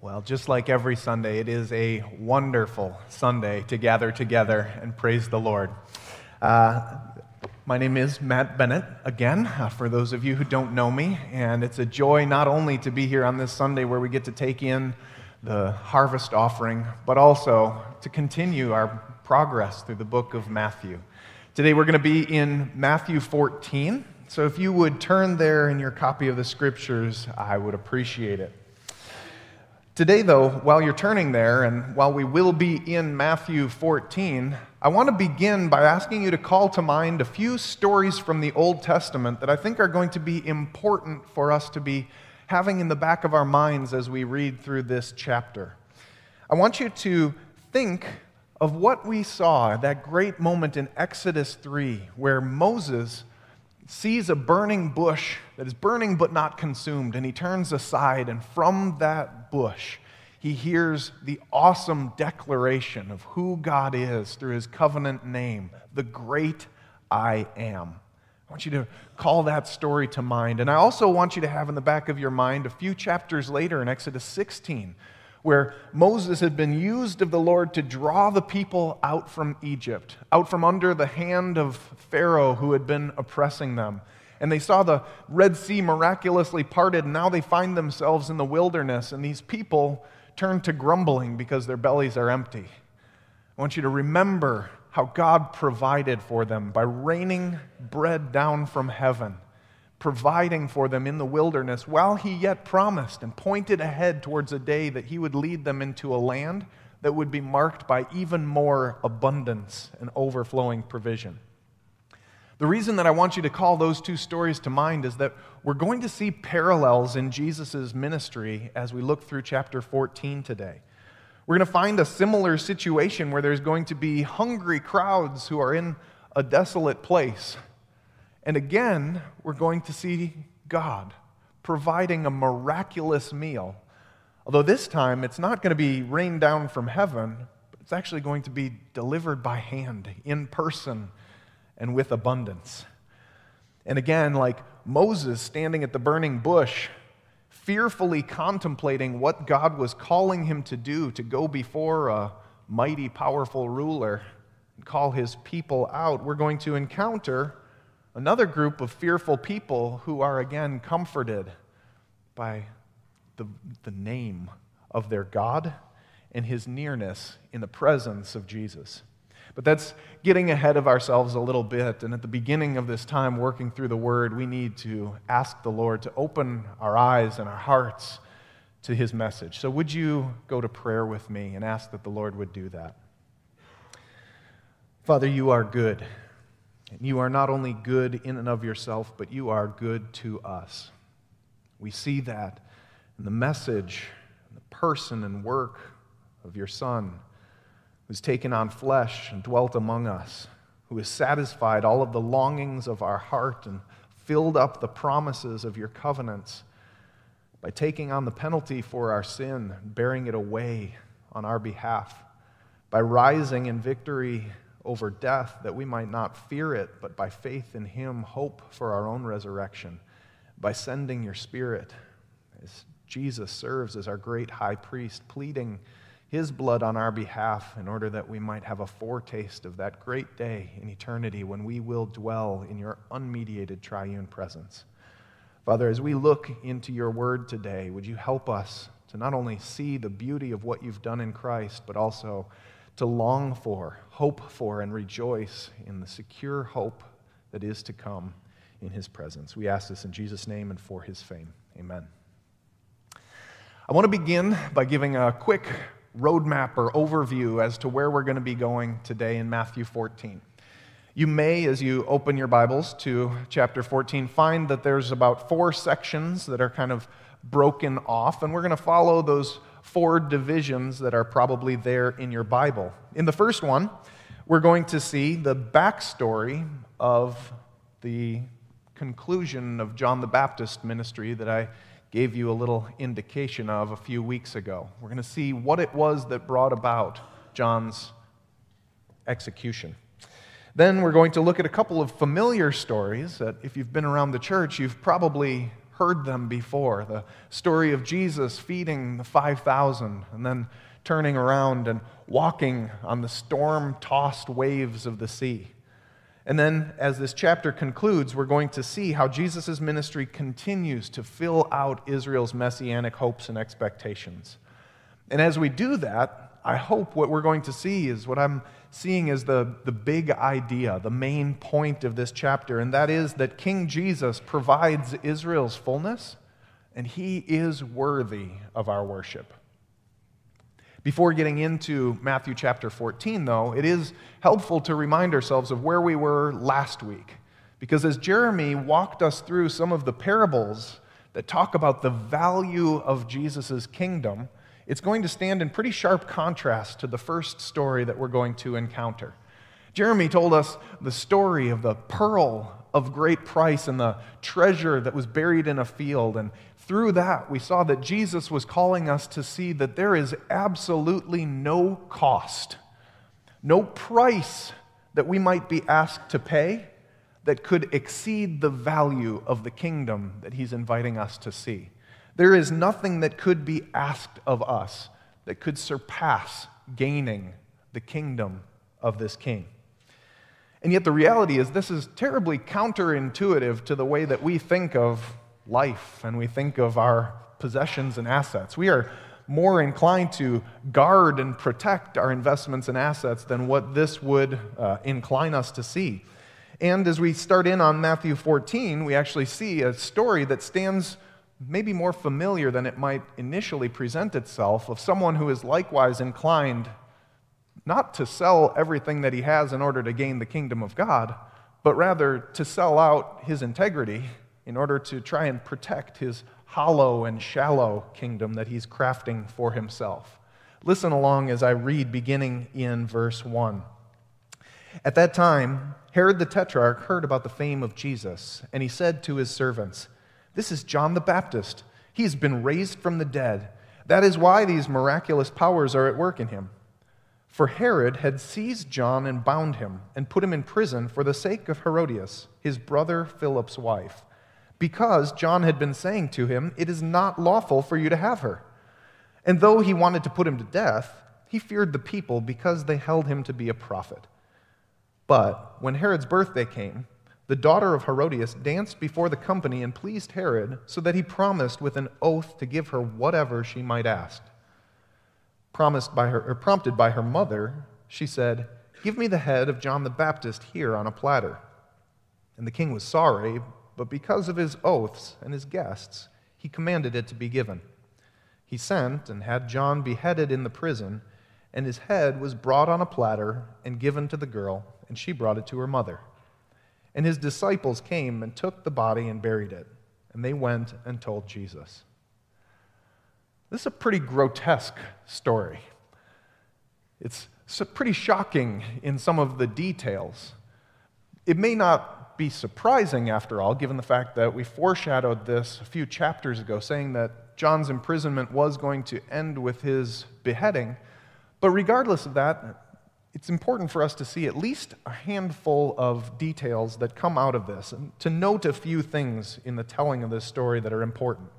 Well, just like every Sunday, it is a wonderful Sunday to gather together and praise the Lord. Uh, my name is Matt Bennett, again, uh, for those of you who don't know me, and it's a joy not only to be here on this Sunday where we get to take in the harvest offering, but also to continue our progress through the book of Matthew. Today we're going to be in Matthew 14, so if you would turn there in your copy of the scriptures, I would appreciate it. Today, though, while you're turning there and while we will be in Matthew 14, I want to begin by asking you to call to mind a few stories from the Old Testament that I think are going to be important for us to be having in the back of our minds as we read through this chapter. I want you to think of what we saw, that great moment in Exodus 3, where Moses sees a burning bush that is burning but not consumed, and he turns aside, and from that bush, he hears the awesome declaration of who God is through his covenant name, the great I am. I want you to call that story to mind. And I also want you to have in the back of your mind a few chapters later in Exodus 16, where Moses had been used of the Lord to draw the people out from Egypt, out from under the hand of Pharaoh who had been oppressing them. And they saw the Red Sea miraculously parted, and now they find themselves in the wilderness. And these people turn to grumbling because their bellies are empty. I want you to remember how God provided for them by raining bread down from heaven providing for them in the wilderness while he yet promised and pointed ahead towards a day that he would lead them into a land that would be marked by even more abundance and overflowing provision. The reason that I want you to call those two stories to mind is that we're going to see parallels in Jesus' ministry as we look through chapter 14 today. We're going to find a similar situation where there's going to be hungry crowds who are in a desolate place and again, we're going to see God providing a miraculous meal. Although this time it's not going to be rained down from heaven, but it's actually going to be delivered by hand, in person, and with abundance. And again, like Moses standing at the burning bush, fearfully contemplating what God was calling him to do to go before a mighty, powerful ruler and call his people out, we're going to encounter Another group of fearful people who are again comforted by the, the name of their God and his nearness in the presence of Jesus. But that's getting ahead of ourselves a little bit. And at the beginning of this time, working through the Word, we need to ask the Lord to open our eyes and our hearts to His message. So, would you go to prayer with me and ask that the Lord would do that? Father, you are good. And you are not only good in and of yourself, but you are good to us. We see that in the message, the person and work of your Son, who's taken on flesh and dwelt among us, who has satisfied all of the longings of our heart and filled up the promises of your covenants by taking on the penalty for our sin, bearing it away on our behalf, by rising in victory over death that we might not fear it, but by faith in Him, hope for our own resurrection, by sending your Spirit as Jesus serves as our great high priest, pleading His blood on our behalf in order that we might have a foretaste of that great day in eternity when we will dwell in your unmediated triune presence. Father, as we look into your word today, would you help us to not only see the beauty of what you've done in Christ, but also to long for, hope for, and rejoice in the secure hope that is to come in his presence. We ask this in Jesus' name and for his fame. Amen. I want to begin by giving a quick roadmap or overview as to where we're going to be going today in Matthew 14. You may, as you open your Bibles to chapter 14, find that there's about four sections that are kind of broken off, and we're going to follow those four divisions that are probably there in your Bible. In the first one, we're going to see the backstory of the conclusion of John the Baptist ministry that I gave you a little indication of a few weeks ago. We're going to see what it was that brought about John's execution. Then we're going to look at a couple of familiar stories that, if you've been around the church, you've probably heard them before. The story of Jesus feeding the 5,000 and then turning around and walking on the storm tossed waves of the sea. And then, as this chapter concludes, we're going to see how Jesus' ministry continues to fill out Israel's messianic hopes and expectations. And as we do that, I hope what we're going to see is what I'm seeing as the, the big idea, the main point of this chapter, and that is that King Jesus provides Israel's fullness, and he is worthy of our worship. Before getting into Matthew chapter 14, though, it is helpful to remind ourselves of where we were last week. Because as Jeremy walked us through some of the parables that talk about the value of Jesus' kingdom, it's going to stand in pretty sharp contrast to the first story that we're going to encounter. Jeremy told us the story of the pearl of great price and the treasure that was buried in a field. And through that, we saw that Jesus was calling us to see that there is absolutely no cost, no price that we might be asked to pay that could exceed the value of the kingdom that he's inviting us to see. There is nothing that could be asked of us that could surpass gaining the kingdom of this king. And yet, the reality is, this is terribly counterintuitive to the way that we think of life and we think of our possessions and assets. We are more inclined to guard and protect our investments and assets than what this would uh, incline us to see. And as we start in on Matthew 14, we actually see a story that stands maybe more familiar than it might initially present itself of someone who is likewise inclined not to sell everything that he has in order to gain the kingdom of God, but rather to sell out his integrity in order to try and protect his hollow and shallow kingdom that he's crafting for himself. Listen along as I read beginning in verse 1. At that time, Herod the Tetrarch heard about the fame of Jesus, and he said to his servants, this is John the Baptist. He has been raised from the dead. That is why these miraculous powers are at work in him. For Herod had seized John and bound him and put him in prison for the sake of Herodias, his brother Philip's wife, because John had been saying to him, It is not lawful for you to have her. And though he wanted to put him to death, he feared the people because they held him to be a prophet. But when Herod's birthday came, the daughter of Herodias danced before the company and pleased Herod, so that he promised with an oath to give her whatever she might ask. Promised by her, or prompted by her mother, she said, Give me the head of John the Baptist here on a platter. And the king was sorry, but because of his oaths and his guests, he commanded it to be given. He sent and had John beheaded in the prison, and his head was brought on a platter and given to the girl, and she brought it to her mother. And his disciples came and took the body and buried it. And they went and told Jesus. This is a pretty grotesque story. It's pretty shocking in some of the details. It may not be surprising, after all, given the fact that we foreshadowed this a few chapters ago, saying that John's imprisonment was going to end with his beheading. But regardless of that, it's important for us to see at least a handful of details that come out of this and to note a few things in the telling of this story that are important.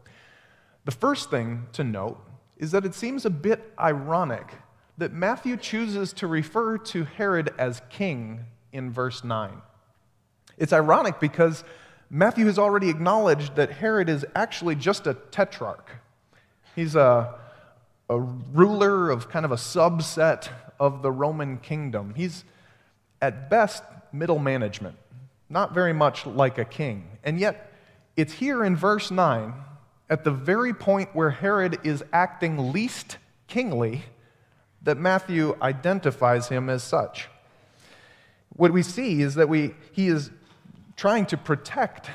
The first thing to note is that it seems a bit ironic that Matthew chooses to refer to Herod as king in verse 9. It's ironic because Matthew has already acknowledged that Herod is actually just a tetrarch. He's a, a ruler of kind of a subset of the Roman kingdom. He's, at best, middle management, not very much like a king. And yet, it's here in verse 9, at the very point where Herod is acting least kingly, that Matthew identifies him as such. What we see is that we, he is trying to protect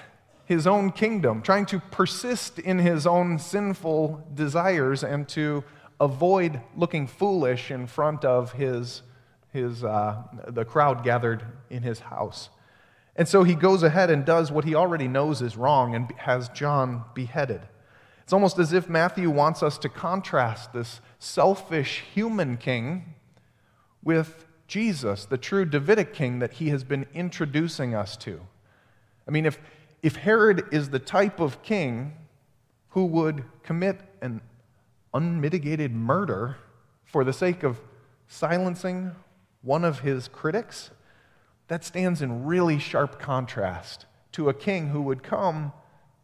his own kingdom, trying to persist in his own sinful desires and to avoid looking foolish in front of his, his, uh, the crowd gathered in his house. And so he goes ahead and does what he already knows is wrong and has John beheaded. It's almost as if Matthew wants us to contrast this selfish human king with Jesus, the true Davidic king that he has been introducing us to. I mean, if, if Herod is the type of king who would commit an unmitigated murder for the sake of silencing one of his critics, that stands in really sharp contrast to a king who would come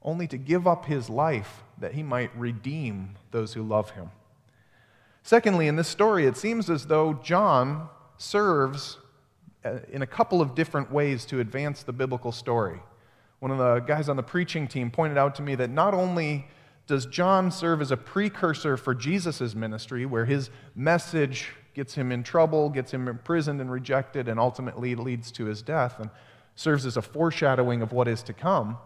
only to give up his life that he might redeem those who love him. Secondly, in this story, it seems as though John serves uh, in a couple of different ways to advance the biblical story. One of the guys on the preaching team pointed out to me that not only does John serve as a precursor for Jesus' ministry, where his message gets him in trouble, gets him imprisoned and rejected, and ultimately leads to his death, and serves as a foreshadowing of what is to come,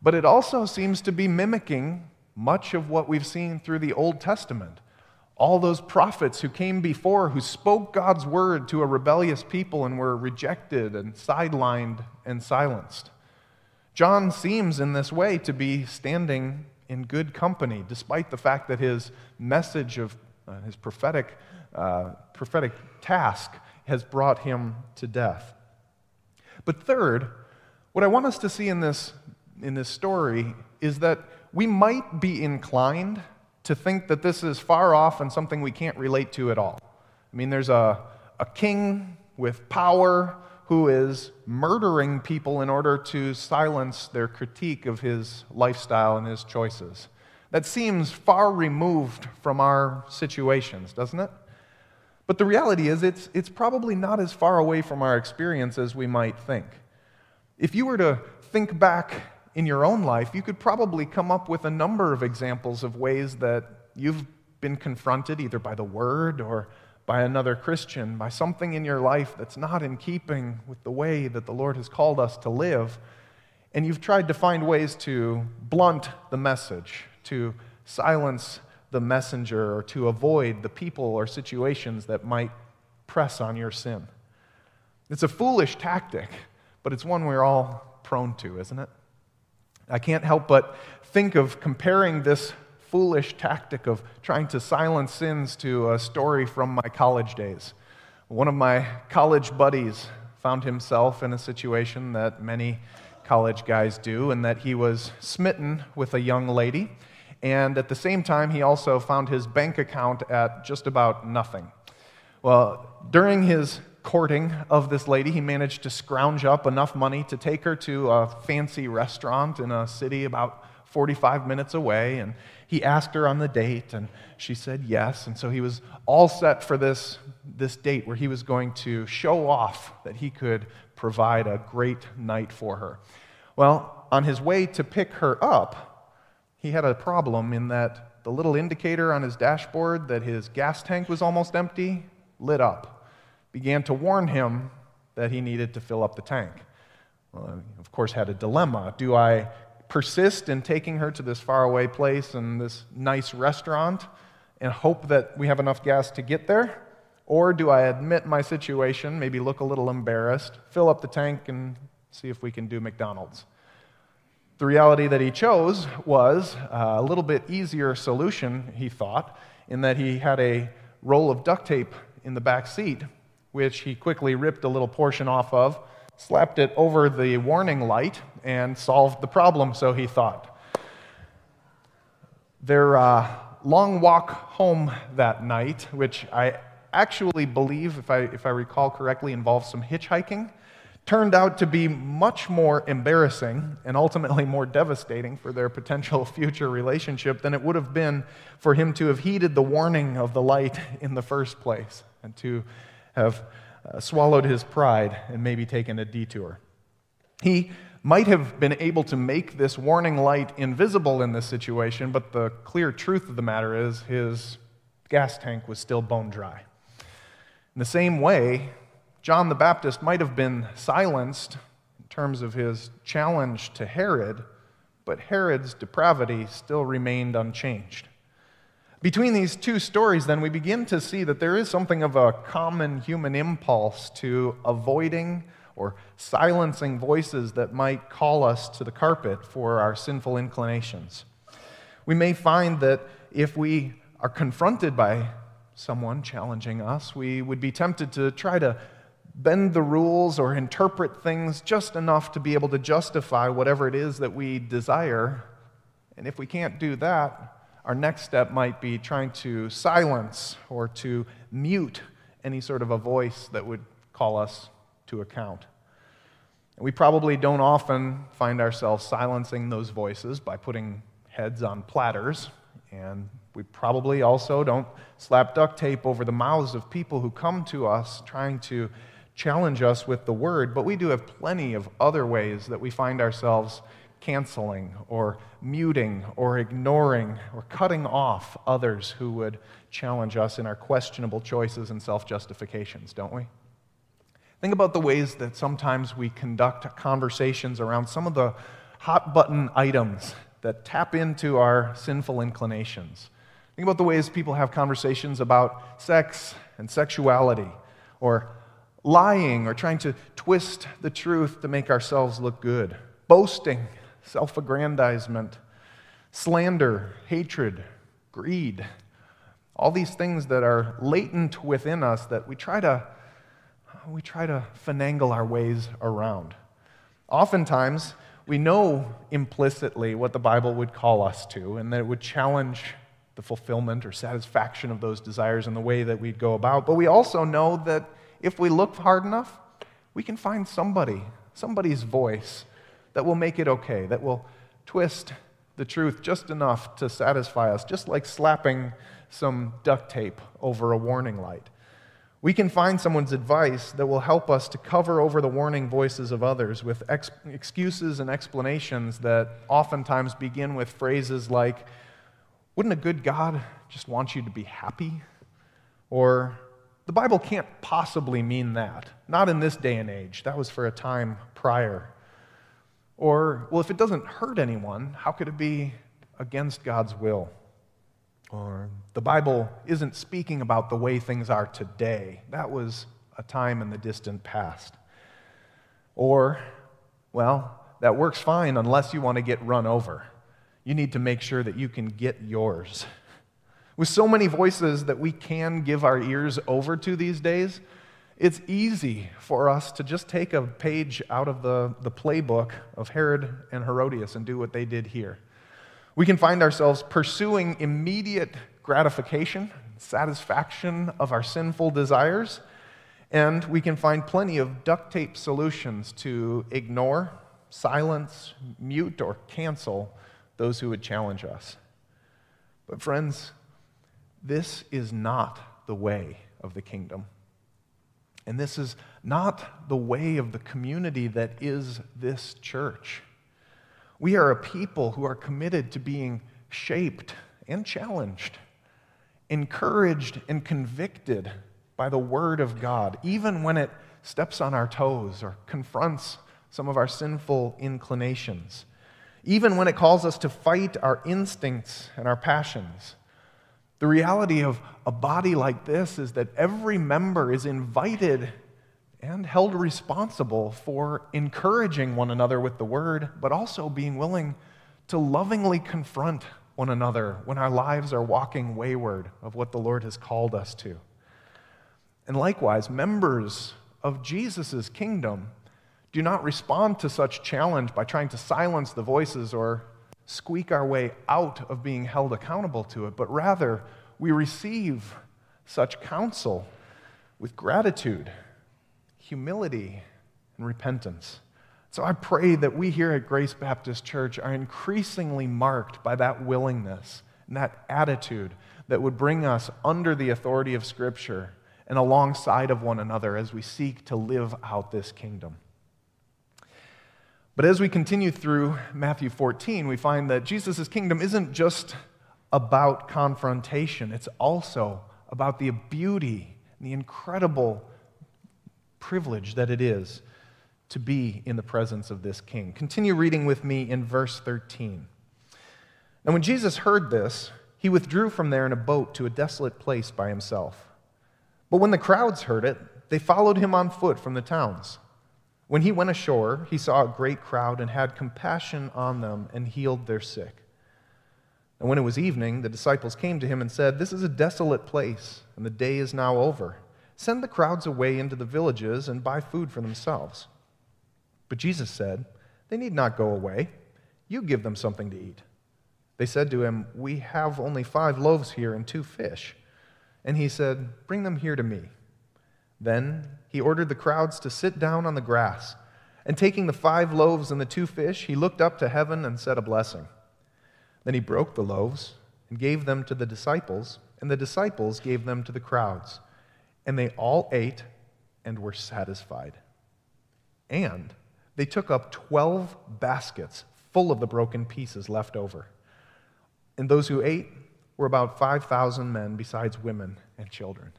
but it also seems to be mimicking much of what we've seen through the Old Testament. All those prophets who came before, who spoke God's word to a rebellious people and were rejected and sidelined and silenced. John seems in this way to be standing in good company, despite the fact that his message of uh, his prophetic, uh, prophetic task has brought him to death. But third, what I want us to see in this, in this story is that we might be inclined to think that this is far off and something we can't relate to at all. I mean, there's a, a king with power who is murdering people in order to silence their critique of his lifestyle and his choices. That seems far removed from our situations, doesn't it? But the reality is, it's, it's probably not as far away from our experience as we might think. If you were to think back in your own life, you could probably come up with a number of examples of ways that you've been confronted either by the word or by another Christian, by something in your life that's not in keeping with the way that the Lord has called us to live, and you've tried to find ways to blunt the message, to silence the messenger, or to avoid the people or situations that might press on your sin. It's a foolish tactic, but it's one we're all prone to, isn't it? I can't help but think of comparing this foolish tactic of trying to silence sins to a story from my college days. One of my college buddies found himself in a situation that many college guys do, and that he was smitten with a young lady. And at the same time, he also found his bank account at just about nothing. Well, during his courting of this lady, he managed to scrounge up enough money to take her to a fancy restaurant in a city about 45 minutes away. And he asked her on the date, and she said yes. And so he was all set for this, this date where he was going to show off that he could provide a great night for her. Well, on his way to pick her up, he had a problem in that the little indicator on his dashboard that his gas tank was almost empty lit up, began to warn him that he needed to fill up the tank. Well, of course, had a dilemma. Do I persist in taking her to this faraway place and this nice restaurant and hope that we have enough gas to get there? Or do I admit my situation, maybe look a little embarrassed, fill up the tank, and see if we can do McDonald's? The reality that he chose was a little bit easier solution, he thought, in that he had a roll of duct tape in the back seat, which he quickly ripped a little portion off of slapped it over the warning light, and solved the problem, so he thought. Their uh, long walk home that night, which I actually believe, if I, if I recall correctly, involved some hitchhiking, turned out to be much more embarrassing and ultimately more devastating for their potential future relationship than it would have been for him to have heeded the warning of the light in the first place and to have uh, swallowed his pride and maybe taken a detour. He might have been able to make this warning light invisible in this situation, but the clear truth of the matter is his gas tank was still bone dry. In the same way, John the Baptist might have been silenced in terms of his challenge to Herod, but Herod's depravity still remained unchanged. Between these two stories, then, we begin to see that there is something of a common human impulse to avoiding or silencing voices that might call us to the carpet for our sinful inclinations. We may find that if we are confronted by someone challenging us, we would be tempted to try to bend the rules or interpret things just enough to be able to justify whatever it is that we desire. And if we can't do that, our next step might be trying to silence or to mute any sort of a voice that would call us to account. And we probably don't often find ourselves silencing those voices by putting heads on platters, and we probably also don't slap duct tape over the mouths of people who come to us trying to challenge us with the word, but we do have plenty of other ways that we find ourselves canceling or muting or ignoring or cutting off others who would challenge us in our questionable choices and self justifications, don't we? Think about the ways that sometimes we conduct conversations around some of the hot button items that tap into our sinful inclinations. Think about the ways people have conversations about sex and sexuality, or lying, or trying to twist the truth to make ourselves look good, boasting, self aggrandizement, slander, hatred, greed. All these things that are latent within us that we try to, we try to finagle our ways around. Oftentimes, we know implicitly what the Bible would call us to, and that it would challenge the fulfillment or satisfaction of those desires in the way that we'd go about. But we also know that if we look hard enough, we can find somebody, somebody's voice that will make it okay, that will twist the truth just enough to satisfy us, just like slapping some duct tape over a warning light. We can find someone's advice that will help us to cover over the warning voices of others with ex- excuses and explanations that oftentimes begin with phrases like, Wouldn't a good God just want you to be happy? Or, The Bible can't possibly mean that. Not in this day and age. That was for a time prior. Or, well, if it doesn't hurt anyone, how could it be against God's will? Or, the Bible isn't speaking about the way things are today. That was a time in the distant past. Or, well, that works fine unless you want to get run over. You need to make sure that you can get yours. With so many voices that we can give our ears over to these days, it's easy for us to just take a page out of the, the playbook of Herod and Herodias and do what they did here. We can find ourselves pursuing immediate gratification, satisfaction of our sinful desires, and we can find plenty of duct tape solutions to ignore, silence, mute, or cancel those who would challenge us. But, friends, this is not the way of the kingdom. And this is not the way of the community that is this church. We are a people who are committed to being shaped and challenged, encouraged and convicted by the Word of God, even when it steps on our toes or confronts some of our sinful inclinations, even when it calls us to fight our instincts and our passions. The reality of a body like this is that every member is invited and held responsible for encouraging one another with the word, but also being willing to lovingly confront one another when our lives are walking wayward of what the Lord has called us to. And likewise, members of Jesus' kingdom do not respond to such challenge by trying to silence the voices or squeak our way out of being held accountable to it, but rather we receive such counsel with gratitude, humility, and repentance. So I pray that we here at Grace Baptist Church are increasingly marked by that willingness and that attitude that would bring us under the authority of Scripture and alongside of one another as we seek to live out this kingdom. But as we continue through Matthew 14, we find that Jesus' kingdom isn't just about confrontation, it's also about the beauty and the incredible privilege that it is to be in the presence of this king. Continue reading with me in verse 13. And when Jesus heard this, he withdrew from there in a boat to a desolate place by himself. But when the crowds heard it, they followed him on foot from the towns. When he went ashore, he saw a great crowd and had compassion on them and healed their sick. And when it was evening, the disciples came to him and said, This is a desolate place, and the day is now over. Send the crowds away into the villages and buy food for themselves. But Jesus said, They need not go away. You give them something to eat. They said to him, We have only five loaves here and two fish. And he said, Bring them here to me. Then he ordered the crowds to sit down on the grass. And taking the five loaves and the two fish, he looked up to heaven and said a blessing. Then he broke the loaves and gave them to the disciples, and the disciples gave them to the crowds. And they all ate and were satisfied. And they took up 12 baskets full of the broken pieces left over. And those who ate were about 5,000 men, besides women and children.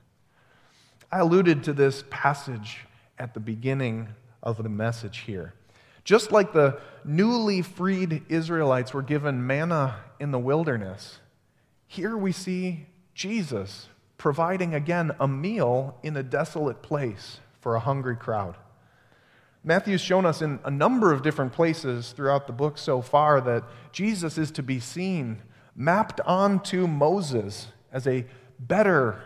I alluded to this passage at the beginning of the message here. Just like the newly freed Israelites were given manna in the wilderness, here we see Jesus providing again a meal in a desolate place for a hungry crowd. Matthew's shown us in a number of different places throughout the book so far that Jesus is to be seen mapped onto Moses as a better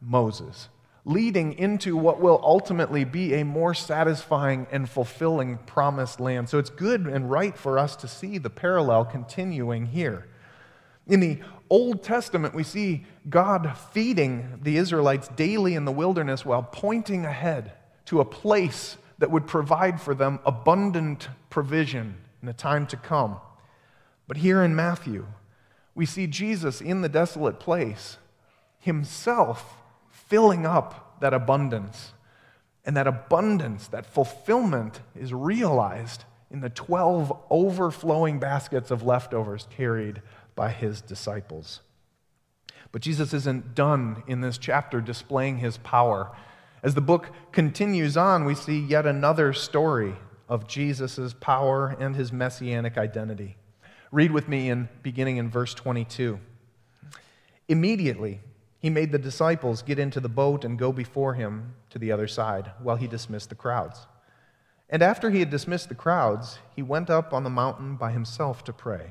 Moses, leading into what will ultimately be a more satisfying and fulfilling promised land. So it's good and right for us to see the parallel continuing here. In the Old Testament, we see God feeding the Israelites daily in the wilderness while pointing ahead to a place that would provide for them abundant provision in the time to come. But here in Matthew, we see Jesus in the desolate place, himself filling up that abundance. And that abundance, that fulfillment, is realized in the 12 overflowing baskets of leftovers carried by his disciples. But Jesus isn't done in this chapter displaying his power. As the book continues on, we see yet another story of Jesus' power and his messianic identity. Read with me in beginning in verse 22. Immediately, he made the disciples get into the boat and go before him to the other side while he dismissed the crowds. And after he had dismissed the crowds, he went up on the mountain by himself to pray.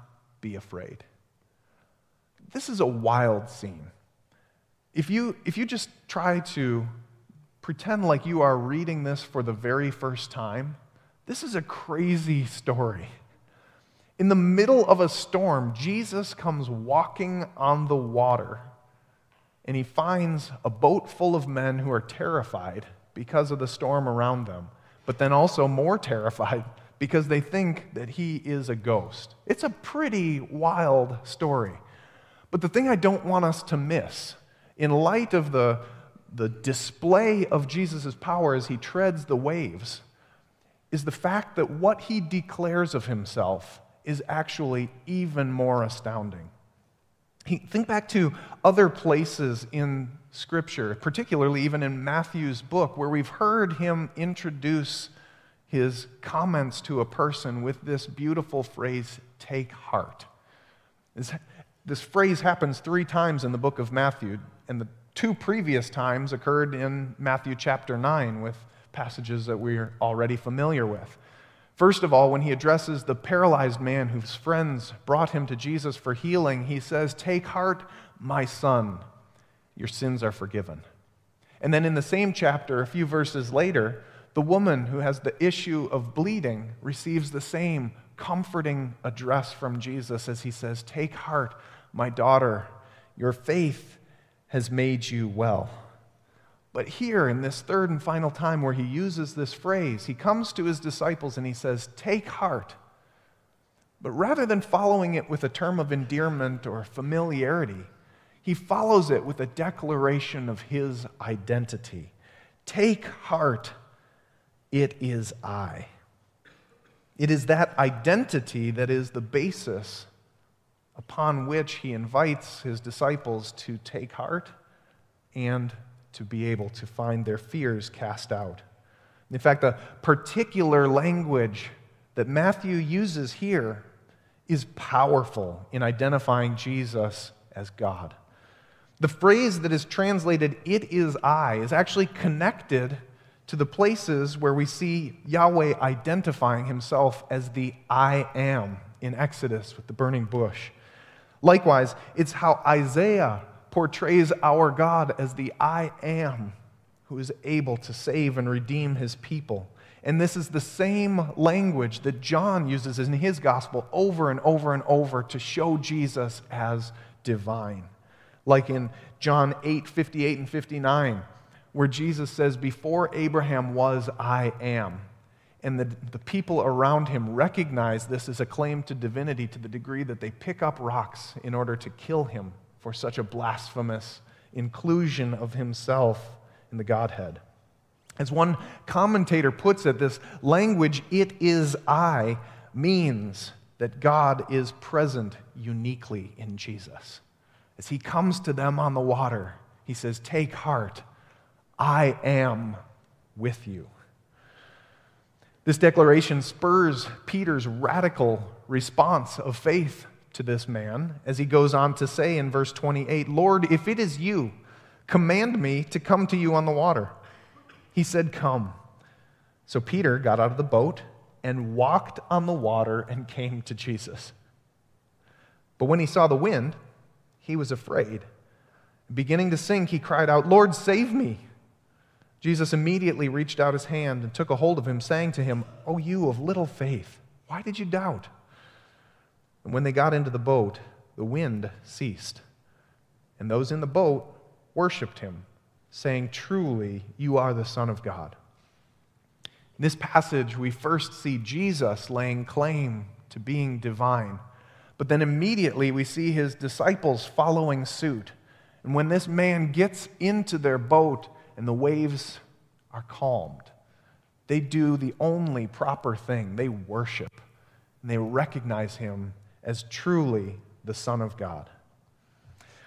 be afraid. This is a wild scene. If you, if you just try to pretend like you are reading this for the very first time, this is a crazy story. In the middle of a storm, Jesus comes walking on the water and he finds a boat full of men who are terrified because of the storm around them, but then also more terrified because they think that he is a ghost. It's a pretty wild story. But the thing I don't want us to miss in light of the, the display of Jesus' power as he treads the waves, is the fact that what he declares of himself is actually even more astounding. He, think back to other places in Scripture, particularly even in Matthew's book, where we've heard him introduce his comments to a person with this beautiful phrase, take heart. This, this phrase happens three times in the book of Matthew. And the two previous times occurred in Matthew chapter 9 with passages that we're already familiar with. First of all, when he addresses the paralyzed man whose friends brought him to Jesus for healing, he says, Take heart, my son, your sins are forgiven. And then in the same chapter, a few verses later, the woman who has the issue of bleeding receives the same comforting address from Jesus as he says, Take heart, my daughter, your faith has made you well. But here, in this third and final time where he uses this phrase, he comes to his disciples and he says, Take heart. But rather than following it with a term of endearment or familiarity, he follows it with a declaration of his identity. Take heart, it is I. It is that identity that is the basis upon which he invites his disciples to take heart and to be able to find their fears cast out. In fact, the particular language that Matthew uses here is powerful in identifying Jesus as God. The phrase that is translated, it is I, is actually connected to the places where we see Yahweh identifying himself as the I am in Exodus with the burning bush. Likewise, it's how Isaiah portrays our God as the I am who is able to save and redeem his people. And this is the same language that John uses in his gospel over and over and over to show Jesus as divine. Like in John 8 58 and 59, where Jesus says, Before Abraham was, I am. And the, the people around him recognize this as a claim to divinity to the degree that they pick up rocks in order to kill him for such a blasphemous inclusion of himself in the Godhead. As one commentator puts it, this language, it is I, means that God is present uniquely in Jesus. As he comes to them on the water, he says, Take heart, I am with you. This declaration spurs Peter's radical response of faith to this man as he goes on to say in verse 28 Lord, if it is you, command me to come to you on the water. He said, Come. So Peter got out of the boat and walked on the water and came to Jesus. But when he saw the wind, he was afraid. Beginning to sink, he cried out, Lord, save me. Jesus immediately reached out his hand and took a hold of him, saying to him, O you of little faith, why did you doubt? And when they got into the boat, the wind ceased. And those in the boat worshiped him, saying, Truly, you are the Son of God. In this passage, we first see Jesus laying claim to being divine. But then immediately we see his disciples following suit. And when this man gets into their boat and the waves are calmed, they do the only proper thing they worship. And they recognize him as truly the Son of God.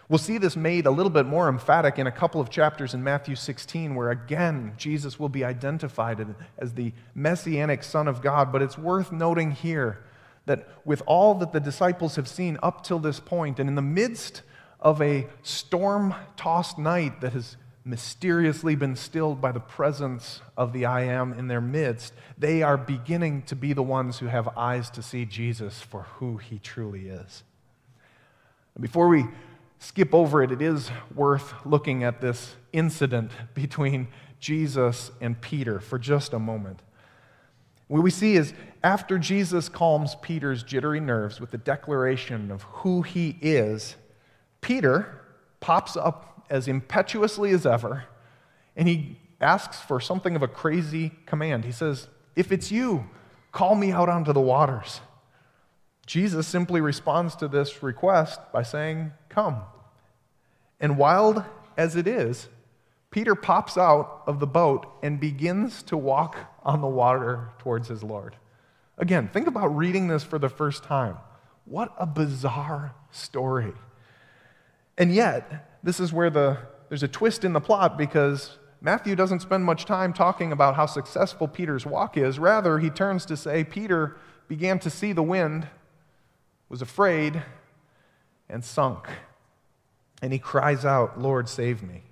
We'll see this made a little bit more emphatic in a couple of chapters in Matthew 16, where again Jesus will be identified as the messianic Son of God. But it's worth noting here that with all that the disciples have seen up till this point, and in the midst of a storm tossed night that has mysteriously been stilled by the presence of the I am in their midst, they are beginning to be the ones who have eyes to see Jesus for who he truly is. Before we skip over it, it is worth looking at this incident between Jesus and Peter for just a moment. What we see is after Jesus calms Peter's jittery nerves with the declaration of who he is, Peter pops up as impetuously as ever and he asks for something of a crazy command. He says, If it's you, call me out onto the waters. Jesus simply responds to this request by saying, Come. And wild as it is, Peter pops out of the boat and begins to walk on the water towards his Lord. Again, think about reading this for the first time. What a bizarre story. And yet, this is where the, there's a twist in the plot because Matthew doesn't spend much time talking about how successful Peter's walk is. Rather, he turns to say Peter began to see the wind, was afraid, and sunk. And he cries out, Lord, save me.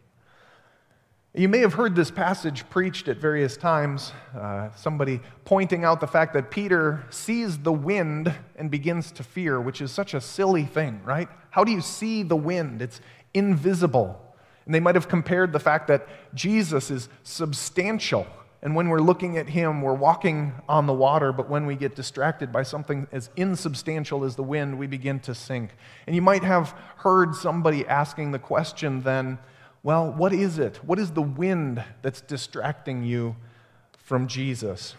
You may have heard this passage preached at various times, uh, somebody pointing out the fact that Peter sees the wind and begins to fear, which is such a silly thing, right? How do you see the wind? It's invisible. And they might have compared the fact that Jesus is substantial. And when we're looking at him, we're walking on the water, but when we get distracted by something as insubstantial as the wind, we begin to sink. And you might have heard somebody asking the question then, well, what is it? What is the wind that's distracting you from Jesus?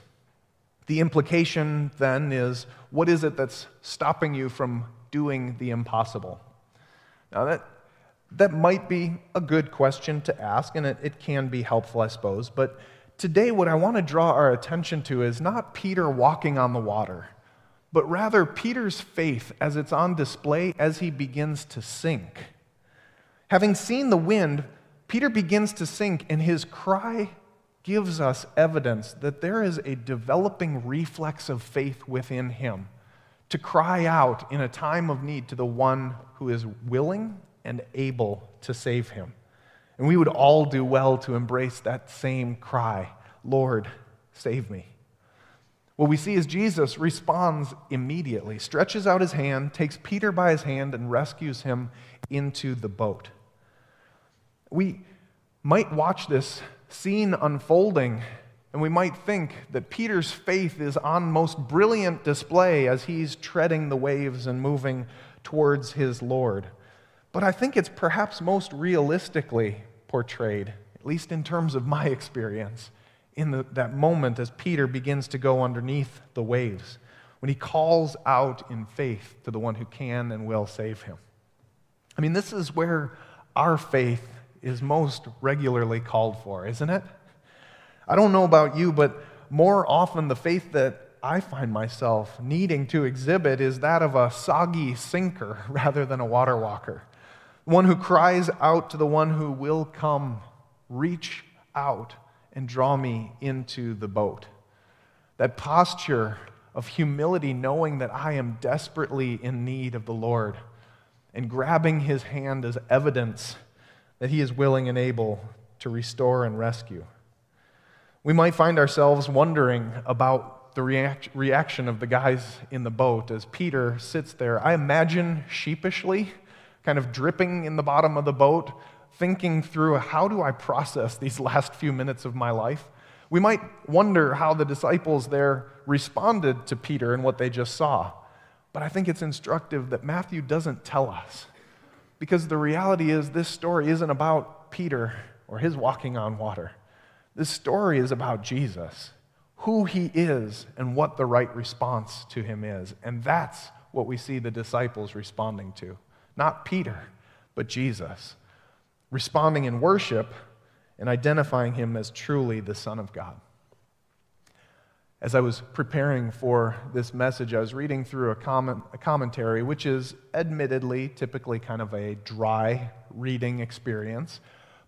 The implication then is, what is it that's stopping you from doing the impossible? Now, that that might be a good question to ask, and it, it can be helpful, I suppose. But today, what I want to draw our attention to is not Peter walking on the water, but rather Peter's faith as it's on display as he begins to sink. Having seen the wind, Peter begins to sink, and his cry gives us evidence that there is a developing reflex of faith within him to cry out in a time of need to the one who is willing and able to save him. And we would all do well to embrace that same cry Lord, save me. What we see is Jesus responds immediately, stretches out his hand, takes Peter by his hand, and rescues him into the boat. We might watch this scene unfolding, and we might think that Peter's faith is on most brilliant display as he's treading the waves and moving towards his Lord. But I think it's perhaps most realistically portrayed, at least in terms of my experience, in the, that moment as Peter begins to go underneath the waves, when he calls out in faith to the one who can and will save him. I mean, this is where our faith is most regularly called for, isn't it? I don't know about you, but more often the faith that I find myself needing to exhibit is that of a soggy sinker rather than a water walker. One who cries out to the one who will come, reach out and draw me into the boat. That posture of humility, knowing that I am desperately in need of the Lord, and grabbing his hand as evidence that he is willing and able to restore and rescue. We might find ourselves wondering about the react- reaction of the guys in the boat as Peter sits there. I imagine sheepishly, kind of dripping in the bottom of the boat, thinking through how do I process these last few minutes of my life? We might wonder how the disciples there responded to Peter and what they just saw. But I think it's instructive that Matthew doesn't tell us. Because the reality is, this story isn't about Peter or his walking on water. This story is about Jesus, who he is, and what the right response to him is. And that's what we see the disciples responding to. Not Peter, but Jesus responding in worship and identifying him as truly the Son of God. As I was preparing for this message, I was reading through a, comment, a commentary, which is admittedly typically kind of a dry reading experience.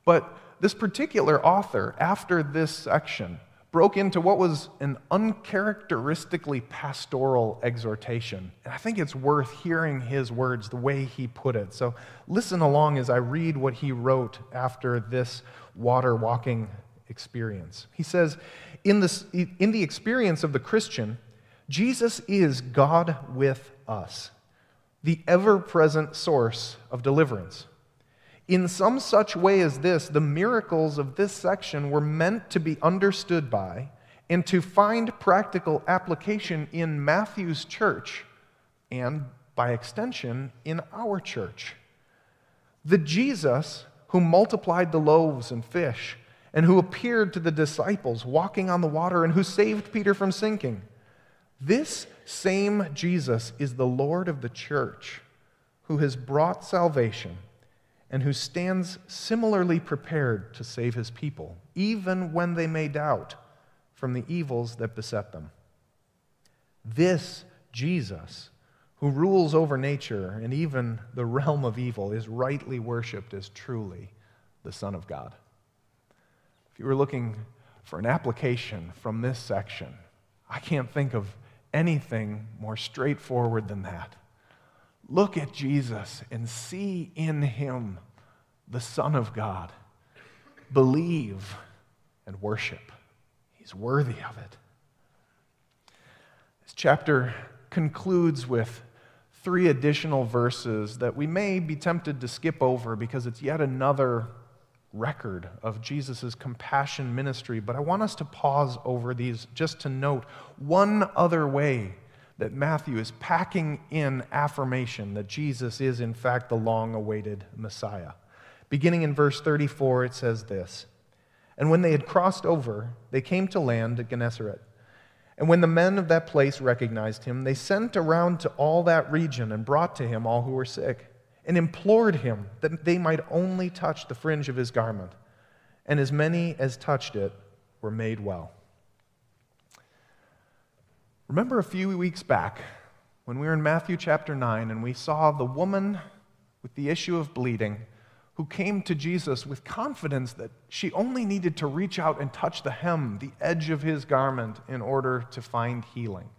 But this particular author, after this section, broke into what was an uncharacteristically pastoral exhortation. And I think it's worth hearing his words, the way he put it. So listen along as I read what he wrote after this water walking experience. He says, in, this, in the experience of the Christian, Jesus is God with us, the ever present source of deliverance. In some such way as this, the miracles of this section were meant to be understood by and to find practical application in Matthew's church and, by extension, in our church. The Jesus who multiplied the loaves and fish and who appeared to the disciples walking on the water and who saved Peter from sinking. This same Jesus is the Lord of the church who has brought salvation and who stands similarly prepared to save his people, even when they may doubt from the evils that beset them. This Jesus, who rules over nature and even the realm of evil, is rightly worshiped as truly the Son of God. If you were looking for an application from this section, I can't think of anything more straightforward than that. Look at Jesus and see in him the Son of God. Believe and worship. He's worthy of it. This chapter concludes with three additional verses that we may be tempted to skip over because it's yet another record of Jesus' compassion ministry. But I want us to pause over these just to note one other way that Matthew is packing in affirmation that Jesus is, in fact, the long awaited Messiah. Beginning in verse 34, it says this And when they had crossed over, they came to land at Gennesaret. And when the men of that place recognized him, they sent around to all that region and brought to him all who were sick, and implored him that they might only touch the fringe of his garment. And as many as touched it were made well. Remember a few weeks back when we were in Matthew chapter 9 and we saw the woman with the issue of bleeding who came to Jesus with confidence that she only needed to reach out and touch the hem, the edge of his garment, in order to find healing.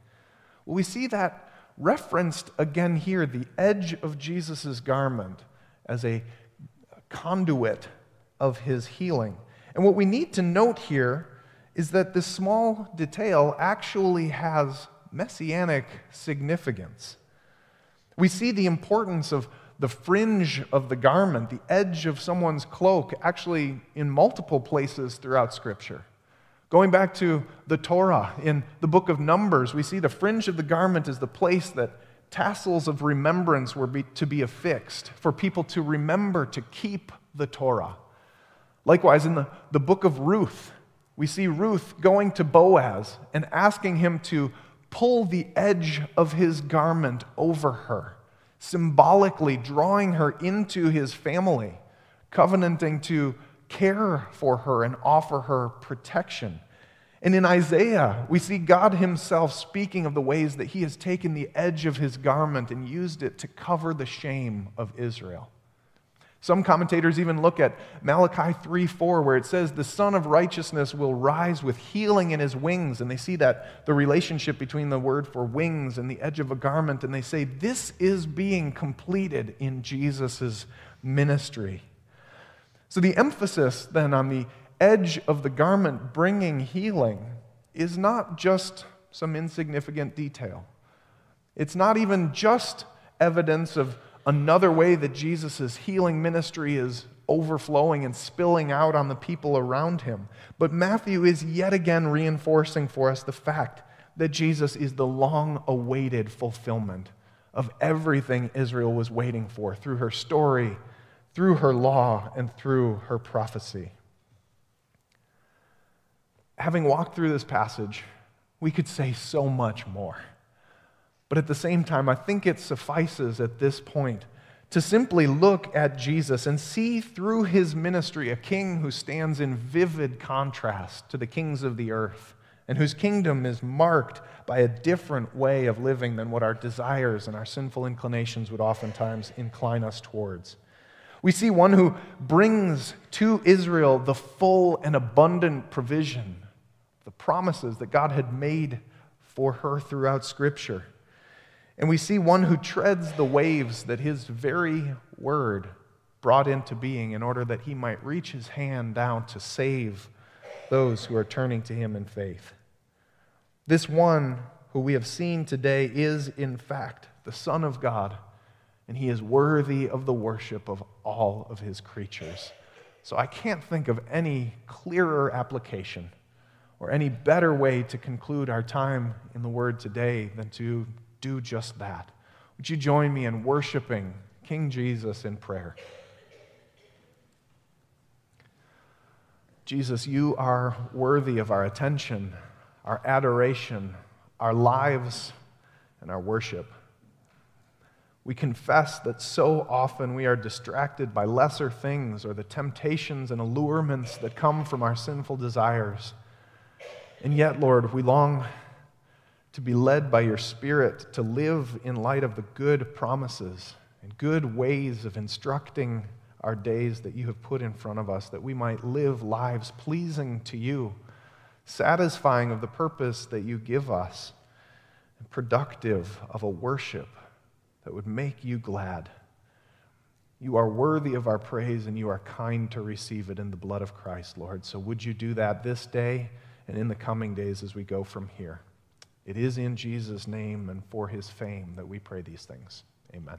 Well, we see that referenced again here the edge of Jesus' garment as a conduit of his healing. And what we need to note here is that this small detail actually has messianic significance. We see the importance of the fringe of the garment, the edge of someone's cloak, actually in multiple places throughout Scripture. Going back to the Torah, in the book of Numbers, we see the fringe of the garment is the place that tassels of remembrance were be, to be affixed for people to remember to keep the Torah. Likewise, in the, the book of Ruth, we see Ruth going to Boaz and asking him to pull the edge of his garment over her, symbolically drawing her into his family, covenanting to care for her and offer her protection. And in Isaiah, we see God Himself speaking of the ways that He has taken the edge of His garment and used it to cover the shame of Israel. Some commentators even look at Malachi 3 4, where it says, The Sun of Righteousness will rise with healing in his wings. And they see that the relationship between the word for wings and the edge of a garment, and they say, This is being completed in Jesus' ministry. So the emphasis then on the edge of the garment bringing healing is not just some insignificant detail. It's not even just evidence of another way that Jesus' healing ministry is overflowing and spilling out on the people around him. But Matthew is yet again reinforcing for us the fact that Jesus is the long awaited fulfillment of everything Israel was waiting for through her story, through her law, and through her prophecy. Having walked through this passage, we could say so much more. But at the same time, I think it suffices at this point to simply look at Jesus and see through his ministry a king who stands in vivid contrast to the kings of the earth and whose kingdom is marked by a different way of living than what our desires and our sinful inclinations would oftentimes incline us towards. We see one who brings to Israel the full and abundant provision, the promises that God had made for her throughout Scripture. And we see one who treads the waves that his very word brought into being in order that he might reach his hand down to save those who are turning to him in faith. This one who we have seen today is, in fact, the Son of God, and he is worthy of the worship of all of his creatures. So I can't think of any clearer application or any better way to conclude our time in the Word today than to do just that. Would you join me in worshiping King Jesus in prayer? Jesus, you are worthy of our attention, our adoration, our lives, and our worship. We confess that so often we are distracted by lesser things or the temptations and allurements that come from our sinful desires. And yet, Lord, we long to be led by your Spirit to live in light of the good promises and good ways of instructing our days that you have put in front of us, that we might live lives pleasing to you, satisfying of the purpose that you give us, and productive of a worship that would make you glad. You are worthy of our praise and you are kind to receive it in the blood of Christ, Lord. So would you do that this day and in the coming days as we go from here? It is in Jesus' name and for his fame that we pray these things. Amen.